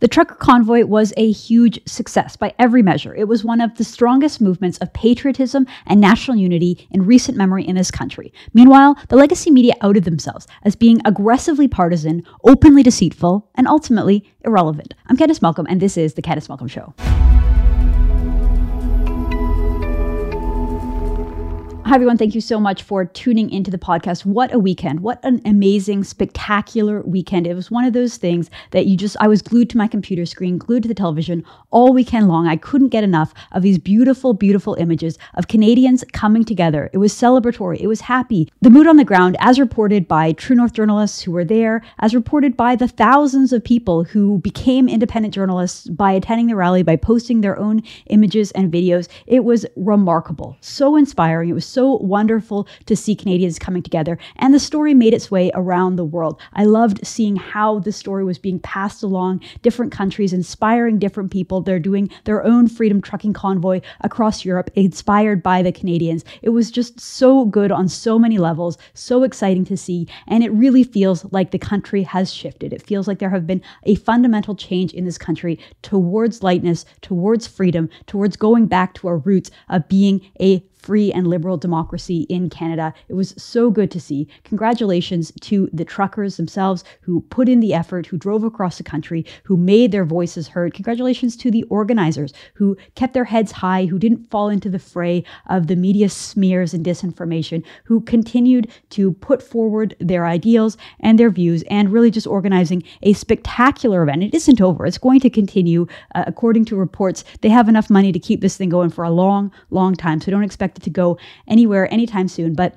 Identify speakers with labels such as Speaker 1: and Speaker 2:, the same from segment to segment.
Speaker 1: The trucker convoy was a huge success by every measure. It was one of the strongest movements of patriotism and national unity in recent memory in this country. Meanwhile, the legacy media outed themselves as being aggressively partisan, openly deceitful, and ultimately irrelevant. I'm Candice Malcolm, and this is The Candice Malcolm Show. Hi, everyone. Thank you so much for tuning into the podcast. What a weekend. What an amazing, spectacular weekend. It was one of those things that you just, I was glued to my computer screen, glued to the television all weekend long. I couldn't get enough of these beautiful, beautiful images of Canadians coming together. It was celebratory, it was happy. The mood on the ground, as reported by True North journalists who were there, as reported by the thousands of people who became independent journalists by attending the rally, by posting their own images and videos, it was remarkable. So inspiring. It was so wonderful to see Canadians coming together. And the story made its way around the world. I loved seeing how the story was being passed along different countries, inspiring different people. They're doing their own freedom trucking convoy across Europe, inspired by the Canadians. It was just so good on so many levels, so exciting to see. And it really feels like the country has shifted. It feels like there have been a fundamental change in this country towards lightness, towards freedom, towards going back to our roots of being a free and liberal democracy in Canada. It was so good to see. Congratulations to the truckers themselves who put in the effort, who drove across the country, who made their voices heard. Congratulations to the organizers who kept their heads high, who didn't fall into the fray of the media smears and disinformation, who continued to put forward their ideals and their views and really just organizing a spectacular event. It isn't over. It's going to continue. Uh, according to reports, they have enough money to keep this thing going for a long, long time. So don't expect expected to go anywhere anytime soon. But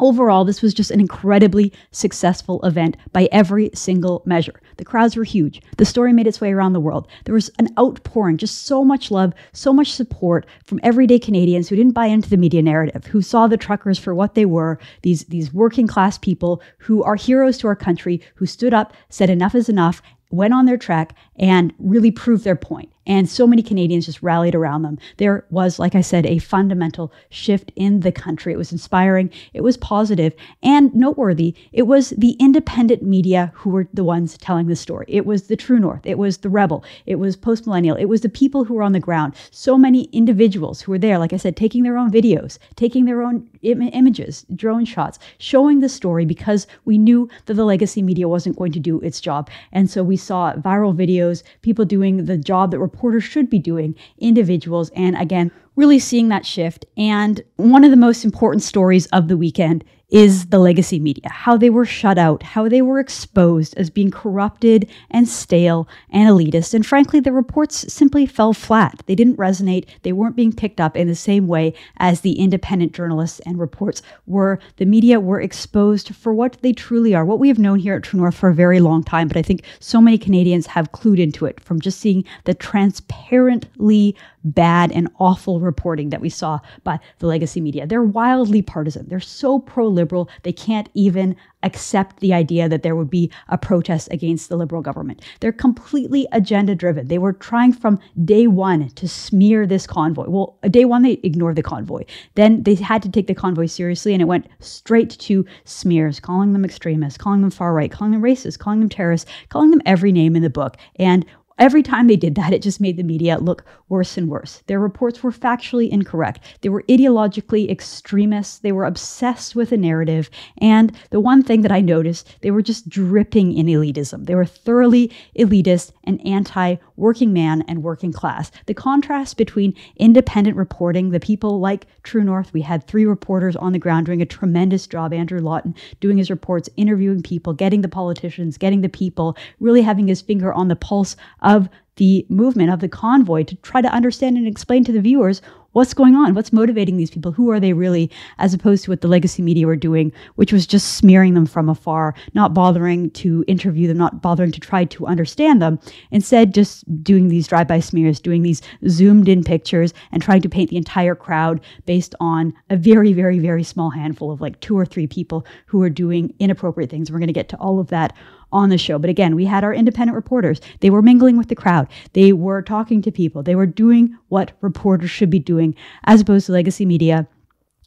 Speaker 1: Overall, this was just an incredibly successful event by every single measure. The crowds were huge. The story made its way around the world. There was an outpouring, just so much love, so much support from everyday Canadians who didn't buy into the media narrative, who saw the truckers for what they were, these, these working class people who are heroes to our country, who stood up, said enough is enough, went on their trek, and really proved their point. And so many Canadians just rallied around them. There was, like I said, a fundamental shift in the country. It was inspiring, it was positive, and noteworthy. It was the independent media who were the ones telling the story. It was the True North, it was the Rebel, it was Post Millennial, it was the people who were on the ground. So many individuals who were there, like I said, taking their own videos, taking their own Im- images, drone shots, showing the story because we knew that the legacy media wasn't going to do its job. And so we saw viral videos, people doing the job that were reporters should be doing, individuals, and again, really seeing that shift. And one of the most important stories of the weekend is the legacy media, how they were shut out, how they were exposed as being corrupted and stale and elitist. And frankly, the reports simply fell flat. They didn't resonate. They weren't being picked up in the same way as the independent journalists and reports were. The media were exposed for what they truly are, what we have known here at True North for a very long time. But I think so many Canadians have clued into it from just seeing the transparently bad and awful reporting that we saw by the legacy media. They're wildly partisan. They're so pro liberal, they can't even accept the idea that there would be a protest against the liberal government. They're completely agenda driven. They were trying from day one to smear this convoy. Well, day one, they ignored the convoy. Then they had to take the convoy seriously, and it went straight to smears, calling them extremists, calling them far right, calling them racist, calling them terrorists, calling them every name in the book. And Every time they did that, it just made the media look worse and worse. Their reports were factually incorrect. They were ideologically extremists. They were obsessed with a narrative. And the one thing that I noticed, they were just dripping in elitism. They were thoroughly elitist and anti working man and working class. The contrast between independent reporting, the people like True North, we had three reporters on the ground doing a tremendous job. Andrew Lawton doing his reports, interviewing people, getting the politicians, getting the people, really having his finger on the pulse of the movement of the convoy to try to understand and explain to the viewers what's going on? What's motivating these people? Who are they really? As opposed to what the legacy media were doing, which was just smearing them from afar, not bothering to interview them, not bothering to try to understand them. Instead, just doing these drive by smears, doing these zoomed in pictures, and trying to paint the entire crowd based on a very, very, very small handful of like two or three people who are doing inappropriate things. We're going to get to all of that on the show. But again, we had our independent reporters. They were mingling with the crowd. They were talking to people. They were doing what reporters should be doing as opposed to legacy media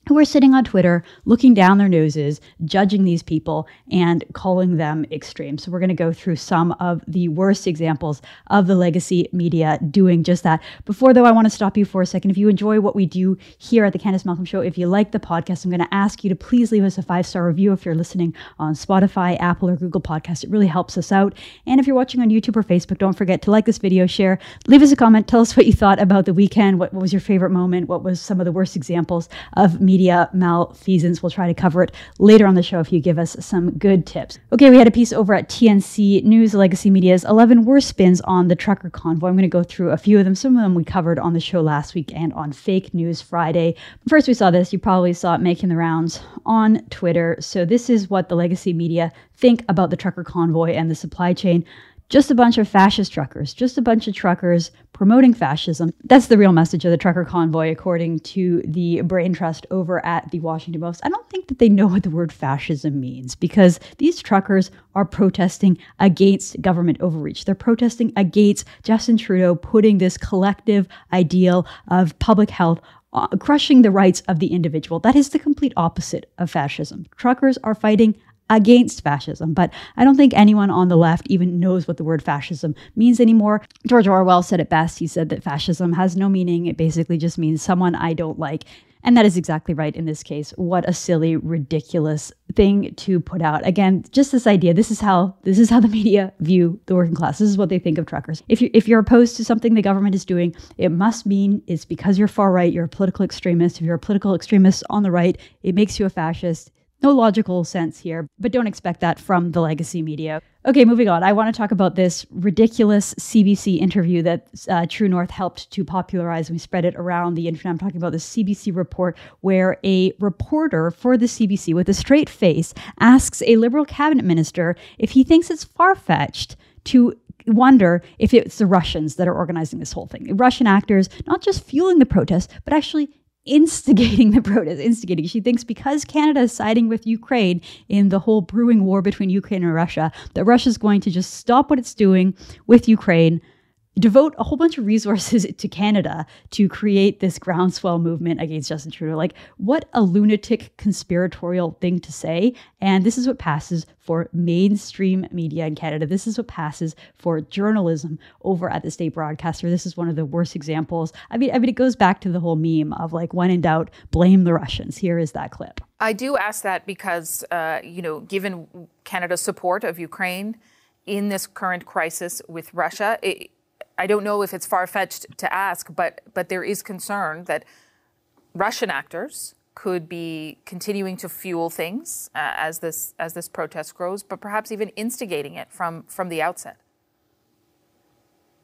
Speaker 1: who are sitting on Twitter, looking down their noses, judging these people, and calling them extreme. So, we're going to go through some of the worst examples of the legacy media doing just that. Before, though, I want to stop you for a second. If you enjoy what we do here at the Candice Malcolm Show, if you like the podcast, I'm going to ask you to please leave us a five star review if you're listening on Spotify, Apple, or Google Podcast. It really helps us out. And if you're watching on YouTube or Facebook, don't forget to like this video, share, leave us a comment, tell us what you thought about the weekend. What, what was your favorite moment? What was some of the worst examples of media? Media malfeasance. We'll try to cover it later on the show if you give us some good tips. Okay, we had a piece over at TNC News, Legacy Media's 11 worst spins on the trucker convoy. I'm going to go through a few of them. Some of them we covered on the show last week and on Fake News Friday. First, we saw this. You probably saw it making the rounds on Twitter. So, this is what the Legacy Media think about the trucker convoy and the supply chain just a bunch of fascist truckers, just a bunch of truckers promoting fascism. That's the real message of the trucker convoy, according to the Brain Trust over at the Washington Post. I don't think that they know what the word fascism means because these truckers are protesting against government overreach. They're protesting against Justin Trudeau putting this collective ideal of public health uh, crushing the rights of the individual. That is the complete opposite of fascism. Truckers are fighting against fascism. But I don't think anyone on the left even knows what the word fascism means anymore. George Orwell said it best. He said that fascism has no meaning. It basically just means someone I don't like. And that is exactly right in this case. What a silly, ridiculous thing to put out. Again, just this idea. This is how this is how the media view the working class. This is what they think of truckers. If you if you're opposed to something the government is doing, it must mean it's because you're far right, you're a political extremist. If you're a political extremist on the right, it makes you a fascist. No logical sense here, but don't expect that from the legacy media. Okay, moving on. I want to talk about this ridiculous CBC interview that uh, True North helped to popularize. We spread it around the internet. I'm talking about the CBC report where a reporter for the CBC with a straight face asks a Liberal cabinet minister if he thinks it's far fetched to wonder if it's the Russians that are organizing this whole thing. Russian actors not just fueling the protests, but actually instigating the protest, instigating. She thinks because Canada is siding with Ukraine in the whole brewing war between Ukraine and Russia, that Russia is going to just stop what it's doing with Ukraine devote a whole bunch of resources to Canada to create this groundswell movement against Justin Trudeau. Like, what a lunatic conspiratorial thing to say. And this is what passes for mainstream media in Canada. This is what passes for journalism over at the state broadcaster. This is one of the worst examples. I mean, I mean, it goes back to the whole meme of like, when in doubt, blame the Russians. Here is that clip.
Speaker 2: I do ask that because, uh, you know, given Canada's support of Ukraine in this current crisis with Russia, it, I don't know if it's far fetched to ask, but but there is concern that Russian actors could be continuing to fuel things uh, as this as this protest grows, but perhaps even instigating it from from the outset.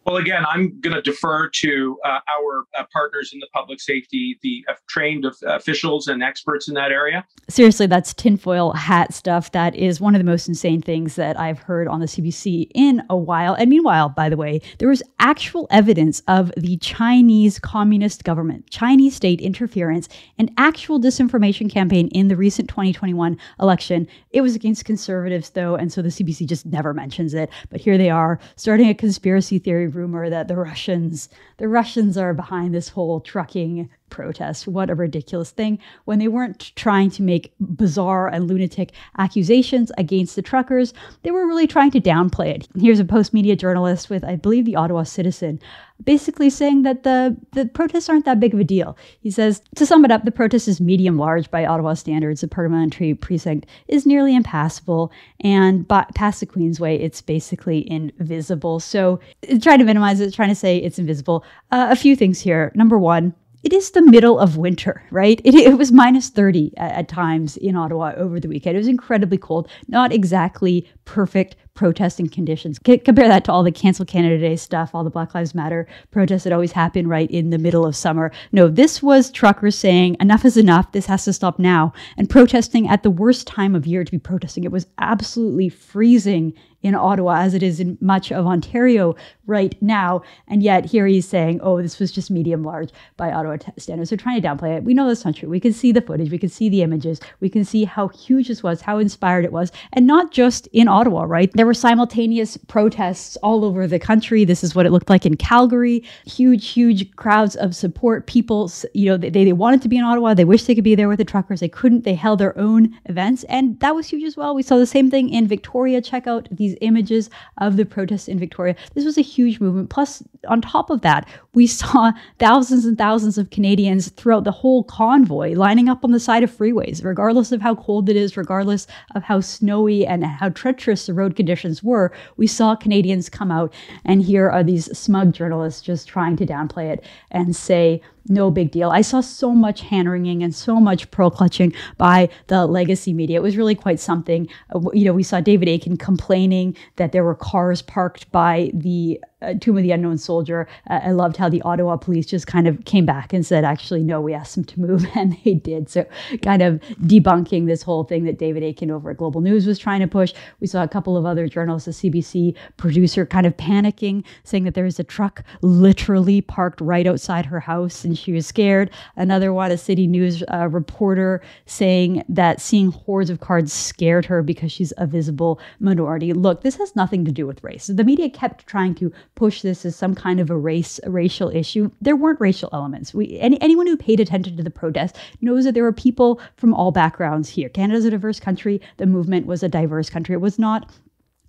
Speaker 3: Well, again, I'm going to defer to uh, our uh, partners in the public safety, the uh, trained officials and experts in that area.
Speaker 1: Seriously, that's tinfoil hat stuff. That is one of the most insane things that I've heard on the CBC in a while. And meanwhile, by the way, there was actual evidence of the Chinese communist government, Chinese state interference, and actual disinformation campaign in the recent 2021 election. It was against conservatives, though, and so the CBC just never mentions it. But here they are starting a conspiracy theory rumor that the Russians, the Russians are behind this whole trucking protest. What a ridiculous thing when they weren't trying to make bizarre and lunatic accusations against the truckers. They were really trying to downplay it. Here's a post media journalist with, I believe, the Ottawa Citizen, basically saying that the, the protests aren't that big of a deal. He says, to sum it up, the protest is medium large by Ottawa standards. The parliamentary precinct is nearly impassable, and by, past the Queensway, it's basically invisible. So, trying to minimize it, trying to say it's invisible. Uh, a few things here. Number one, it is the middle of winter, right? It, it was minus 30 at, at, times in Ottawa over the weekend. It was incredibly cold, not exactly perfect protesting conditions. C- compare that to all the cancel Canada Day stuff, all the Black Lives Matter protests that always happen right in the middle of summer. No, this was truckers saying enough is enough. This has to stop now, and protesting at the worst time of year to be protesting. It was absolutely freezing in Ottawa as it is in much of Ontario right now. And yet here he's saying, oh, this was just medium large by Ottawa standards. They're trying to downplay it. We know that's not true. We can see the footage, we can see the images, we can see how huge this was, how inspired it was, and not just in Ottawa, right? There were simultaneous protests all over the country. This is what it looked like in Calgary. Huge, huge crowds of support. People, you know, they, they wanted to be in Ottawa. They wished they could be there with the truckers. They couldn't. They held their own events. And that was huge as well. We saw the same thing in Victoria. Check out these images of the protests in Victoria. This was a huge movement. Plus, on top of that, we saw thousands and thousands of Canadians throughout the whole convoy lining up on the side of freeways, regardless of how cold it is, regardless of how snowy and how treacherous the road conditions were. We saw Canadians come out, and here are these smug journalists just trying to downplay it and say, no big deal. I saw so much hand wringing and so much pearl clutching by the legacy media. It was really quite something. Uh, you know, we saw David Akin complaining that there were cars parked by the uh, Tomb of the Unknown Soldier. Uh, I loved how the Ottawa police just kind of came back and said, actually, no, we asked them to move, and they did. So, kind of debunking this whole thing that David Akin over at Global News was trying to push. We saw a couple of other journalists, a CBC producer, kind of panicking, saying that there was a truck literally parked right outside her house and she was scared. Another one, a City News uh, reporter, saying that seeing hordes of cards scared her because she's a visible minority. Look, this has nothing to do with race. The media kept trying to push this as some kind of a race, a racial issue. There weren't racial elements. We, any, anyone who paid attention to the protest knows that there were people from all backgrounds here. Canada's a diverse country. The movement was a diverse country. It was not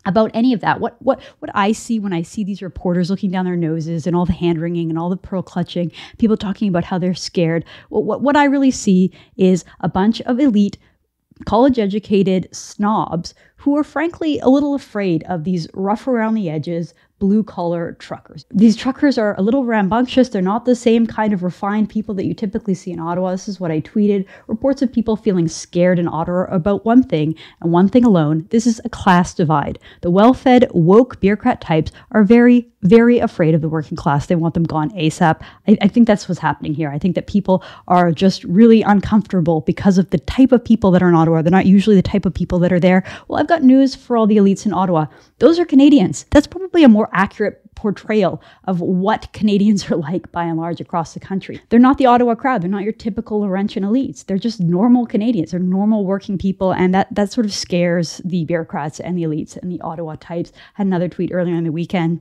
Speaker 1: about any of that. What what what I see when I see these reporters looking down their noses and all the hand wringing and all the pearl clutching, people talking about how they're scared. What what, what I really see is a bunch of elite college educated snobs who are frankly a little afraid of these rough around the edges blue collar truckers. These truckers are a little rambunctious. They're not the same kind of refined people that you typically see in Ottawa. This is what I tweeted. Reports of people feeling scared in Ottawa about one thing and one thing alone. This is a class divide. The well fed, woke bureaucrat types are very, very afraid of the working class. They want them gone ASAP. I, I think that's what's happening here. I think that people are just really uncomfortable because of the type of people that are in Ottawa. They're not usually the type of people that are there. Well, I've got news for all the elites in Ottawa. Those are Canadians. That's probably a more accurate portrayal of what Canadians are like by and large across the country. They're not the Ottawa crowd. They're not your typical Laurentian elites. They're just normal Canadians. They're normal working people. And that, that sort of scares the bureaucrats and the elites and the Ottawa types. I had another tweet earlier in the weekend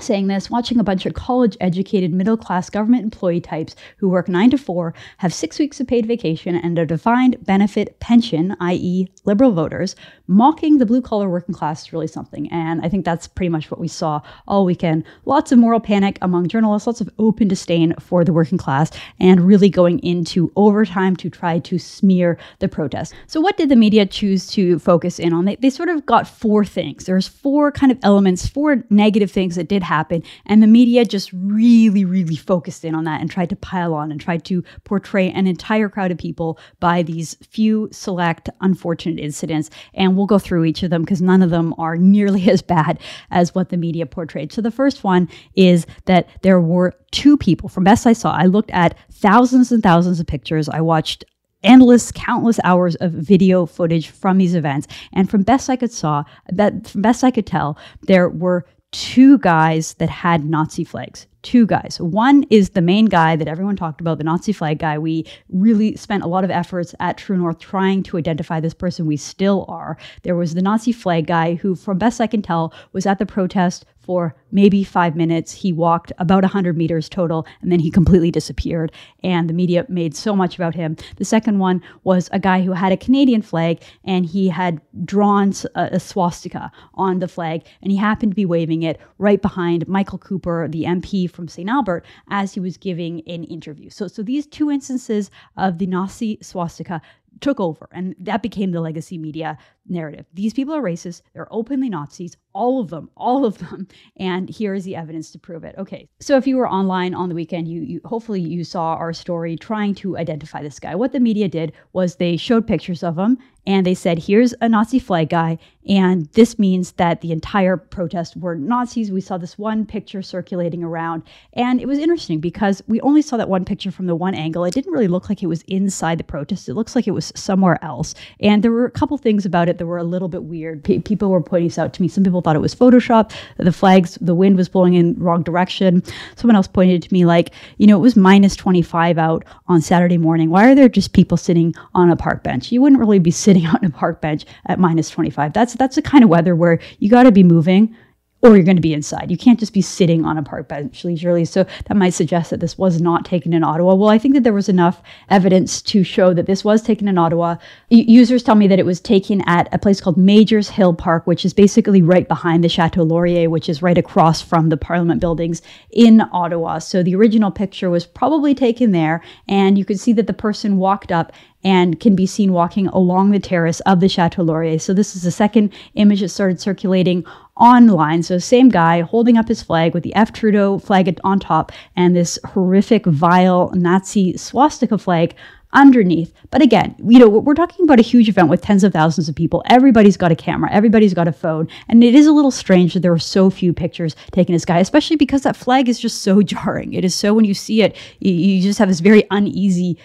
Speaker 1: saying this, watching a bunch of college educated middle class government employee types who work nine to four, have six weeks of paid vacation, and a defined benefit pension, i.e., liberal voters, mocking the blue collar working class is really something. And I think that's pretty much what we saw all weekend. Lots of moral panic among journalists, lots of open disdain for the working class, and really going into overtime to try to smear the protest. So, what did the media choose to focus in on? They, they sort of got four things. There's four kind of elements, four negative things that did happen. And the media just really, really focused in on that and tried to pile on and tried to portray an entire crowd of people by these few select unfortunate incidents. And we'll go through each of them because none of them are nearly as bad as what the media portrayed. So the first one is that there were two people, from best I saw, I looked at thousands and thousands of pictures. I watched endless, countless hours of video footage from these events. And from best I could saw, that from best I could tell, there were two guys that had Nazi flags. Two guys. One is the main guy that everyone talked about, the Nazi flag guy. We really spent a lot of efforts at True North trying to identify this person. We still are. There was the Nazi flag guy who, from best I can tell, was at the protest for maybe five minutes. He walked about 100 meters total and then he completely disappeared. And the media made so much about him. The second one was a guy who had a Canadian flag and he had drawn a, a swastika on the flag and he happened to be waving it right behind Michael Cooper, the MP from St. Albert, as he was giving an interview. So, so these two instances of the Nazi swastika took over and that became the legacy media narrative. These people are racist, they're openly Nazis, all of them, all of them, and here is the evidence to prove it. Okay. So if you were online on the weekend, you, you hopefully you saw our story trying to identify this guy. What the media did was they showed pictures of him and they said, here's a Nazi flag guy. And this means that the entire protest were Nazis. We saw this one picture circulating around. And it was interesting because we only saw that one picture from the one angle. It didn't really look like it was inside the protest, it looks like it was somewhere else. And there were a couple things about it that were a little bit weird. P- people were pointing this out to me. Some people thought it was Photoshop. The flags, the wind was blowing in wrong direction. Someone else pointed to me like, you know, it was minus 25 out on Saturday morning. Why are there just people sitting on a park bench? You wouldn't really be sitting sitting out on a park bench at minus 25. That's that's the kind of weather where you got to be moving or you're going to be inside. You can't just be sitting on a park bench leisurely. So that might suggest that this was not taken in Ottawa. Well, I think that there was enough evidence to show that this was taken in Ottawa. U- users tell me that it was taken at a place called Majors Hill Park, which is basically right behind the Chateau Laurier, which is right across from the Parliament buildings in Ottawa. So the original picture was probably taken there, and you could see that the person walked up and can be seen walking along the terrace of the Chateau Laurier. So this is the second image that started circulating online. So same guy holding up his flag with the F Trudeau flag on top and this horrific, vile Nazi swastika flag underneath. But again, you know, we're talking about a huge event with tens of thousands of people. Everybody's got a camera, everybody's got a phone. And it is a little strange that there were so few pictures taken of this guy, especially because that flag is just so jarring. It is so, when you see it, you, you just have this very uneasy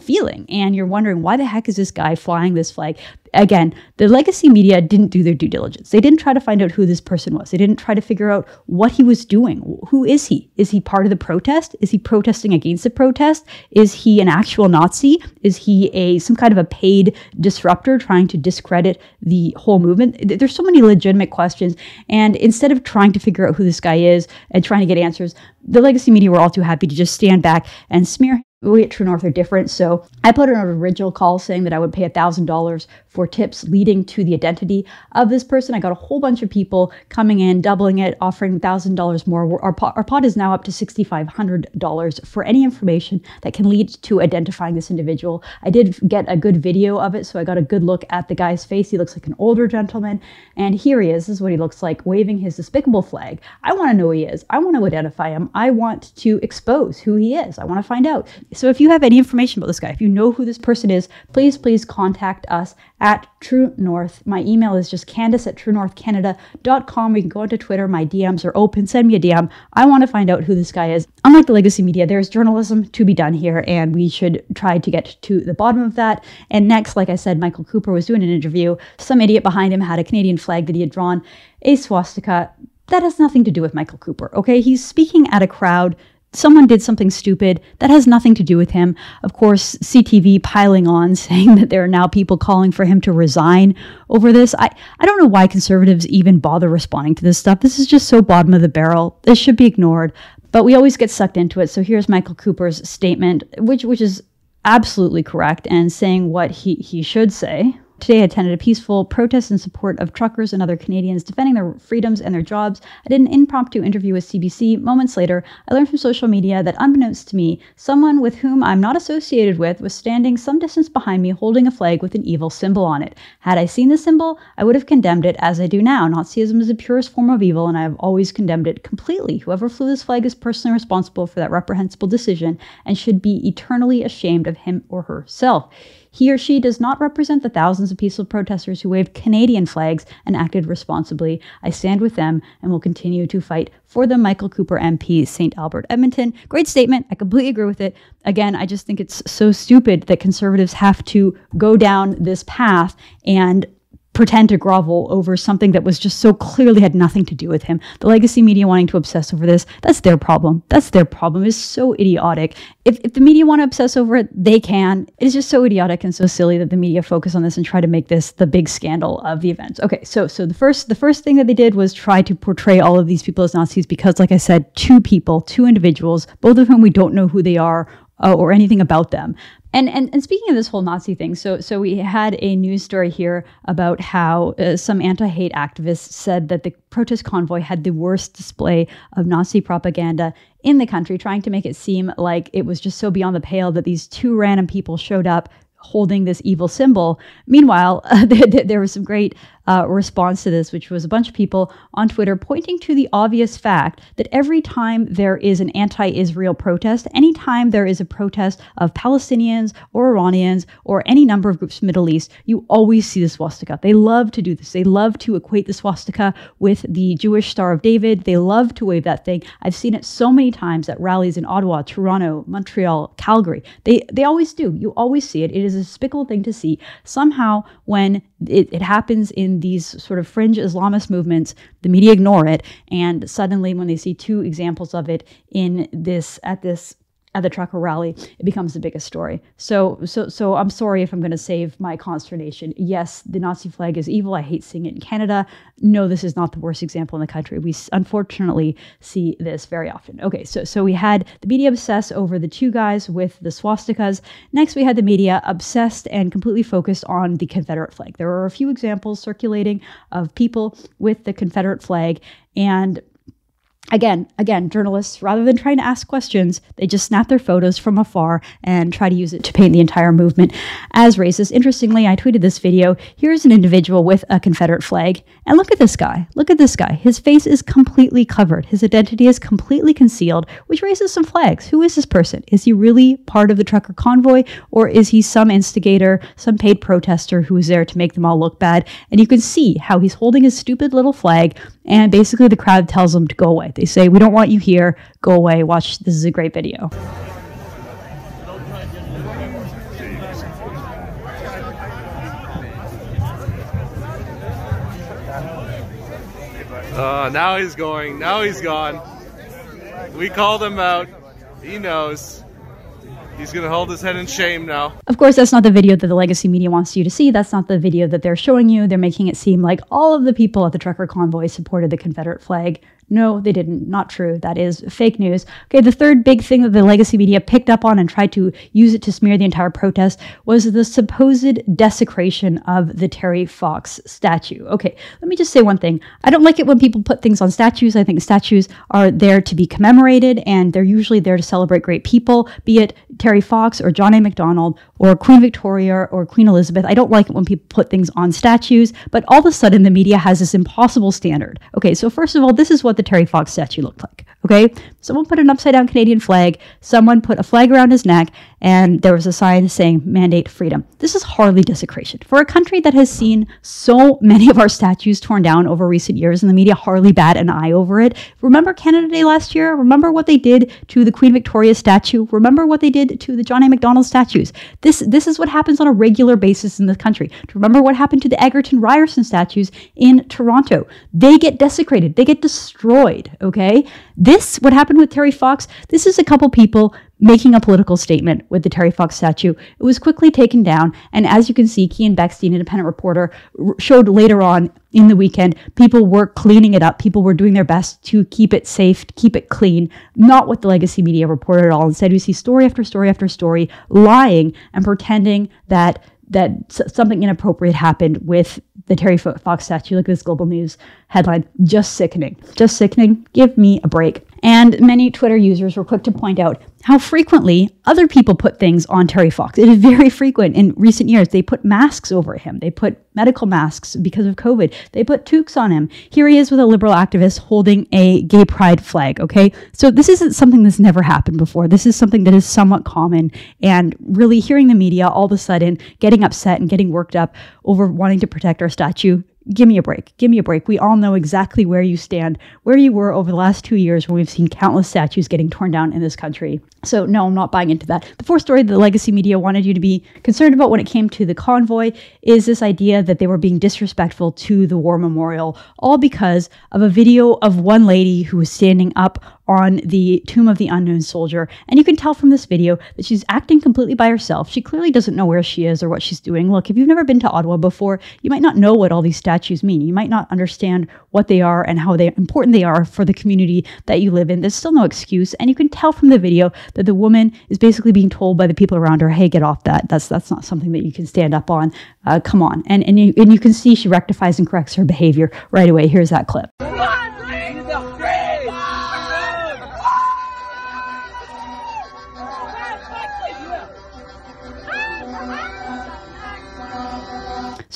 Speaker 1: feeling. And you're wondering, why the heck is this guy flying this flag? Again, the legacy media didn't do their due diligence. They didn't try to find out who this person was. They didn't try to figure out what he was doing. Who is he? Is he part of the protest? Is he protesting against the protest? Is he an actual Nazi? Is he a some kind of a paid disruptor trying to discredit the whole movement? There's so many legitimate questions. And instead of trying to figure out who this guy is and trying to get answers, the legacy media were all too happy to just stand back and smear we at True North are different. So I put an original call saying that I would pay $1,000 for tips leading to the identity of this person. I got a whole bunch of people coming in, doubling it, offering $1,000 more. Our our pot is now up to $6,500 for any information that can lead to identifying this individual. I did get a good video of it, so I got a good look at the guy's face. He looks like an older gentleman. And here he is. This is what he looks like, waving his despicable flag. I want to know who he is. I want to identify him. I want to expose who he is. I want to find out. So if you have any information about this guy, if you know who this person is, please, please contact us at True North. My email is just candice at truenorthcanada.com. You can go onto Twitter. My DMs are open. Send me a DM. I want to find out who this guy is. Unlike the legacy media, there's journalism to be done here, and we should try to get to the bottom of that. And next, like I said, Michael Cooper was doing an interview. Some idiot behind him had a Canadian flag that he had drawn, a swastika. That has nothing to do with Michael Cooper, okay? He's speaking at a crowd someone did something stupid that has nothing to do with him. Of course, CTV piling on saying that there are now people calling for him to resign over this. I, I don't know why conservatives even bother responding to this stuff. This is just so bottom of the barrel. This should be ignored. But we always get sucked into it. So here's Michael Cooper's statement, which which is absolutely correct and saying what he, he should say. Today, I attended a peaceful protest in support of truckers and other Canadians defending their freedoms and their jobs. I did an impromptu interview with CBC. Moments later, I learned from social media that, unbeknownst to me, someone with whom I'm not associated with was standing some distance behind me holding a flag with an evil symbol on it. Had I seen the symbol, I would have condemned it as I do now. Nazism is the purest form of evil, and I have always condemned it completely. Whoever flew this flag is personally responsible for that reprehensible decision and should be eternally ashamed of him or herself. He or she does not represent the thousands of peaceful protesters who waved Canadian flags and acted responsibly. I stand with them and will continue to fight for the Michael Cooper MP, St. Albert Edmonton. Great statement. I completely agree with it. Again, I just think it's so stupid that conservatives have to go down this path and pretend to grovel over something that was just so clearly had nothing to do with him. The legacy media wanting to obsess over this, that's their problem. That's their problem. It's so idiotic. If, if the media want to obsess over it, they can. It is just so idiotic and so silly that the media focus on this and try to make this the big scandal of the events. Okay, so so the first the first thing that they did was try to portray all of these people as Nazis because, like I said, two people, two individuals, both of whom we don't know who they are uh, or anything about them. And, and and speaking of this whole Nazi thing, so so we had a news story here about how uh, some anti-hate activists said that the protest convoy had the worst display of Nazi propaganda in the country, trying to make it seem like it was just so beyond the pale that these two random people showed up holding this evil symbol. Meanwhile, there, there was some great uh, response to this, which was a bunch of people on Twitter pointing to the obvious fact that every time there is an anti Israel protest, anytime there is a protest of Palestinians or Iranians or any number of groups from the Middle East, you always see the swastika. They love to do this. They love to equate the swastika with the Jewish Star of David. They love to wave that thing. I've seen it so many times at rallies in Ottawa, Toronto, Montreal, Calgary. They, they always do. You always see it. It is a despicable thing to see. Somehow, when it, it happens in these sort of fringe Islamist movements, the media ignore it. And suddenly, when they see two examples of it in this, at this at the trucker rally, it becomes the biggest story. So, so, so I'm sorry if I'm going to save my consternation. Yes, the Nazi flag is evil. I hate seeing it in Canada. No, this is not the worst example in the country. We unfortunately see this very often. Okay, so so we had the media obsess over the two guys with the swastikas. Next, we had the media obsessed and completely focused on the Confederate flag. There are a few examples circulating of people with the Confederate flag and again, again, journalists, rather than trying to ask questions, they just snap their photos from afar and try to use it to paint the entire movement as racist. Interestingly, I tweeted this video. Here's an individual with a Confederate flag. And look at this guy. Look at this guy. His face is completely covered. His identity is completely concealed, which raises some flags. Who is this person? Is he really part of the trucker convoy or is he some instigator, some paid protester who is there to make them all look bad? And you can see how he's holding his stupid little flag and basically the crowd tells him to go away. They say, We don't want you here. Go away. Watch. This is a great video.
Speaker 4: Uh, now he's going. Now he's gone. We called him out. He knows. He's going to hold his head in shame now.
Speaker 1: Of course, that's not the video that the legacy media wants you to see. That's not the video that they're showing you. They're making it seem like all of the people at the trucker convoy supported the Confederate flag. No, they didn't. Not true. That is fake news. Okay, the third big thing that the legacy media picked up on and tried to use it to smear the entire protest was the supposed desecration of the Terry Fox statue. Okay, let me just say one thing. I don't like it when people put things on statues. I think statues are there to be commemorated and they're usually there to celebrate great people, be it Terry Fox or John A. Macdonald or Queen Victoria or Queen Elizabeth. I don't like it when people put things on statues, but all of a sudden the media has this impossible standard. Okay, so first of all, this is what the Terry Fox statue looked like. Okay? Someone put an upside down Canadian flag, someone put a flag around his neck, and there was a sign saying mandate freedom. This is hardly desecration. For a country that has seen so many of our statues torn down over recent years and the media hardly bat an eye over it, remember Canada Day last year? Remember what they did to the Queen Victoria statue? Remember what they did to the John A. Macdonald statues? This, this is what happens on a regular basis in this country. Remember what happened to the Egerton Ryerson statues in Toronto? They get desecrated, they get destroyed, okay? This, what happened with Terry Fox, this is a couple people making a political statement with the Terry Fox statue. It was quickly taken down, and as you can see, Keean Bexte, independent reporter, r- showed later on in the weekend, people were cleaning it up. People were doing their best to keep it safe, keep it clean. Not what the legacy media reported at all. Instead, we see story after story after story lying and pretending that that something inappropriate happened with the Terry Fox statue. Look at this Global News headline. Just sickening. Just sickening. Give me a break. And many Twitter users were quick to point out how frequently other people put things on Terry Fox. It is very frequent in recent years. They put masks over him. They put medical masks because of COVID. They put toques on him. Here he is with a liberal activist holding a gay pride flag, okay? So this isn't something that's never happened before. This is something that is somewhat common. And really hearing the media all of a sudden getting upset and getting worked up over wanting to protect our statue give me a break. Give me a break. We all know exactly where you stand, where you were over the last two years when we've seen countless statues getting torn down in this country. So, no, I'm not buying into that. The fourth story that the legacy media wanted you to be concerned about when it came to the convoy is this idea that they were being disrespectful to the war memorial, all because of a video of one lady who was standing up on the tomb of the unknown soldier. And you can tell from this video that she's acting completely by herself. She clearly doesn't know where she is or what she's doing. Look, if you've never been to Ottawa before, you might not know what all these statues mean. You might not understand what they are and how they important they are for the community that you live in. There's still no excuse. And you can tell from the video that the woman is basically being told by the people around her, "Hey, get off that. That's that's not something that you can stand up on. Uh, come on." And and you, and you can see she rectifies and corrects her behavior right away. Here's that clip.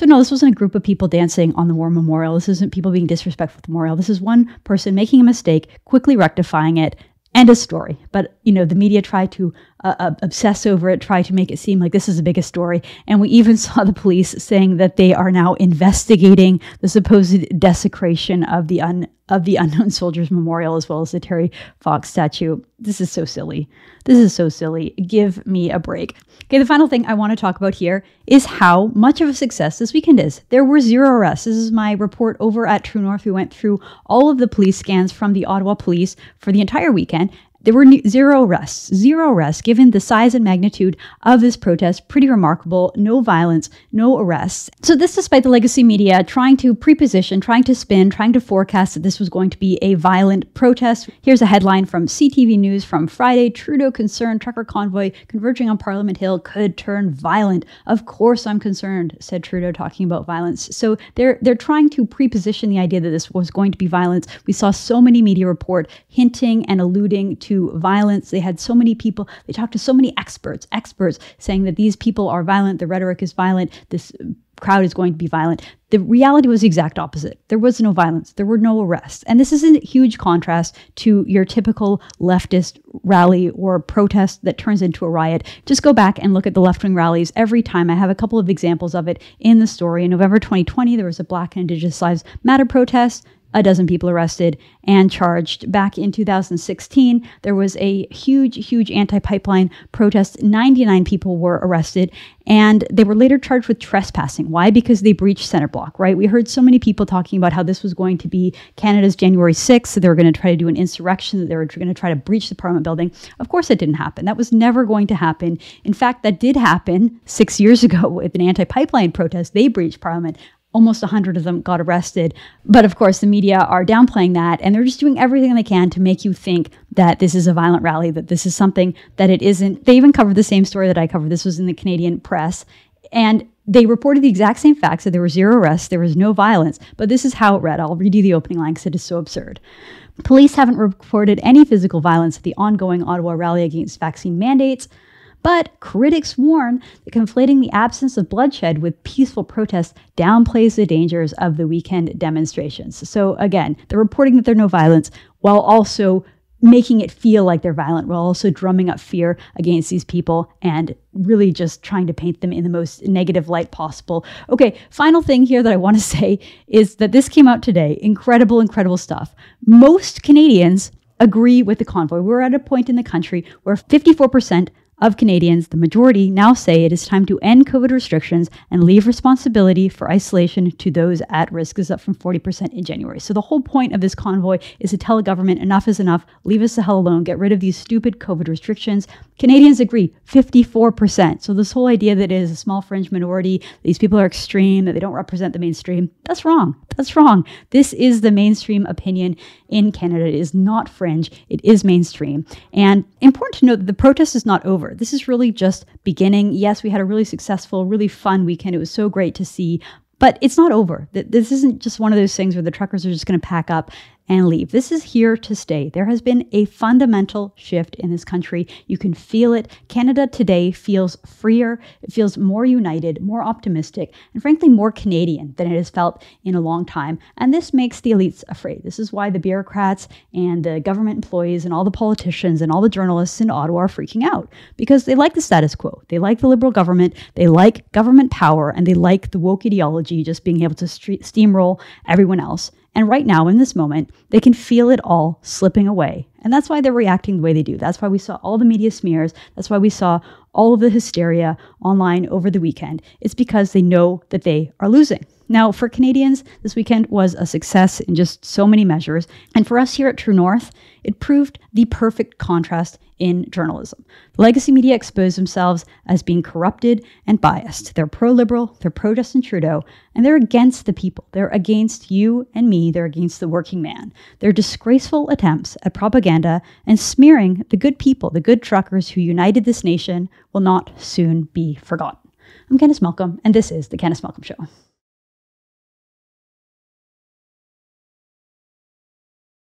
Speaker 1: So no, this wasn't a group of people dancing on the war memorial. This isn't people being disrespectful to the memorial. This is one person making a mistake, quickly rectifying it, and a story. But you know, the media tried to uh, uh, obsess over it, try to make it seem like this is the biggest story. And we even saw the police saying that they are now investigating the supposed desecration of the un- of the unknown soldiers memorial as well as the Terry Fox statue. This is so silly. This is so silly. Give me a break. Okay, the final thing I want to talk about here is how much of a success this weekend is. There were zero arrests. This is my report over at True North. We went through all of the police scans from the Ottawa police for the entire weekend, there were zero arrests, zero arrests, given the size and magnitude of this protest. Pretty remarkable. No violence, no arrests. So, this despite the legacy media trying to preposition, trying to spin, trying to forecast that this was going to be a violent protest. Here's a headline from CTV News from Friday Trudeau concerned trucker convoy converging on Parliament Hill could turn violent. Of course, I'm concerned, said Trudeau, talking about violence. So, they're, they're trying to preposition the idea that this was going to be violence. We saw so many media report hinting and alluding to to violence. They had so many people, they talked to so many experts, experts saying that these people are violent, the rhetoric is violent, this crowd is going to be violent. The reality was the exact opposite. There was no violence, there were no arrests. And this is a huge contrast to your typical leftist rally or protest that turns into a riot. Just go back and look at the left wing rallies every time. I have a couple of examples of it in the story. In November 2020, there was a Black and Indigenous Lives Matter protest a dozen people arrested and charged. Back in 2016, there was a huge, huge anti pipeline protest. 99 people were arrested and they were later charged with trespassing. Why? Because they breached center block, right? We heard so many people talking about how this was going to be Canada's January 6th, so they were going to try to do an insurrection, that they were going to try to breach the Parliament building. Of course, it didn't happen. That was never going to happen. In fact, that did happen six years ago with an anti pipeline protest. They breached Parliament almost 100 of them got arrested. But of course, the media are downplaying that and they're just doing everything they can to make you think that this is a violent rally, that this is something that it isn't. They even covered the same story that I covered. This was in the Canadian press. And they reported the exact same facts that there were zero arrests, there was no violence. But this is how it read. I'll read you the opening line because it is so absurd. Police haven't reported any physical violence at the ongoing Ottawa rally against vaccine mandates. But critics warn that conflating the absence of bloodshed with peaceful protests downplays the dangers of the weekend demonstrations. So, again, they're reporting that there's no violence while also making it feel like they're violent while also drumming up fear against these people and really just trying to paint them in the most negative light possible. Okay, final thing here that I want to say is that this came out today. Incredible, incredible stuff. Most Canadians agree with the convoy. We're at a point in the country where 54% of Canadians, the majority, now say it is time to end COVID restrictions and leave responsibility for isolation to those at risk. Is up from 40% in January. So the whole point of this convoy is to tell the government enough is enough, leave us the hell alone, get rid of these stupid COVID restrictions. Canadians agree, 54%. So this whole idea that it is a small fringe minority, these people are extreme, that they don't represent the mainstream, that's wrong. That's wrong. This is the mainstream opinion in Canada. It is not fringe, it is mainstream. And important to note that the protest is not over. This is really just beginning. Yes, we had a really successful, really fun weekend. It was so great to see. But it's not over. This isn't just one of those things where the truckers are just going to pack up and leave. This is here to stay. There has been a fundamental shift in this country. You can feel it. Canada today feels freer, it feels more united, more optimistic, and frankly, more Canadian than it has felt in a long time. And this makes the elites afraid. This is why the bureaucrats and the government employees and all the politicians and all the journalists in Ottawa are freaking out because they like the status quo. They like the liberal government, they like government power, and they like the woke ideology just being able to steamroll everyone else. And right now, in this moment, they can feel it all slipping away. And that's why they're reacting the way they do. That's why we saw all the media smears. That's why we saw all of the hysteria online over the weekend. It's because they know that they are losing. Now, for Canadians, this weekend was a success in just so many measures. And for us here at True North, it proved the perfect contrast in journalism. Legacy media exposed themselves as being corrupted and biased. They're pro liberal, they're pro Justin Trudeau, and they're against the people. They're against you and me, they're against the working man. They're disgraceful attempts at propaganda and smearing the good people, the good truckers who united this nation, will not soon be forgotten. I'm Candice Malcolm, and this is The Candice Malcolm Show.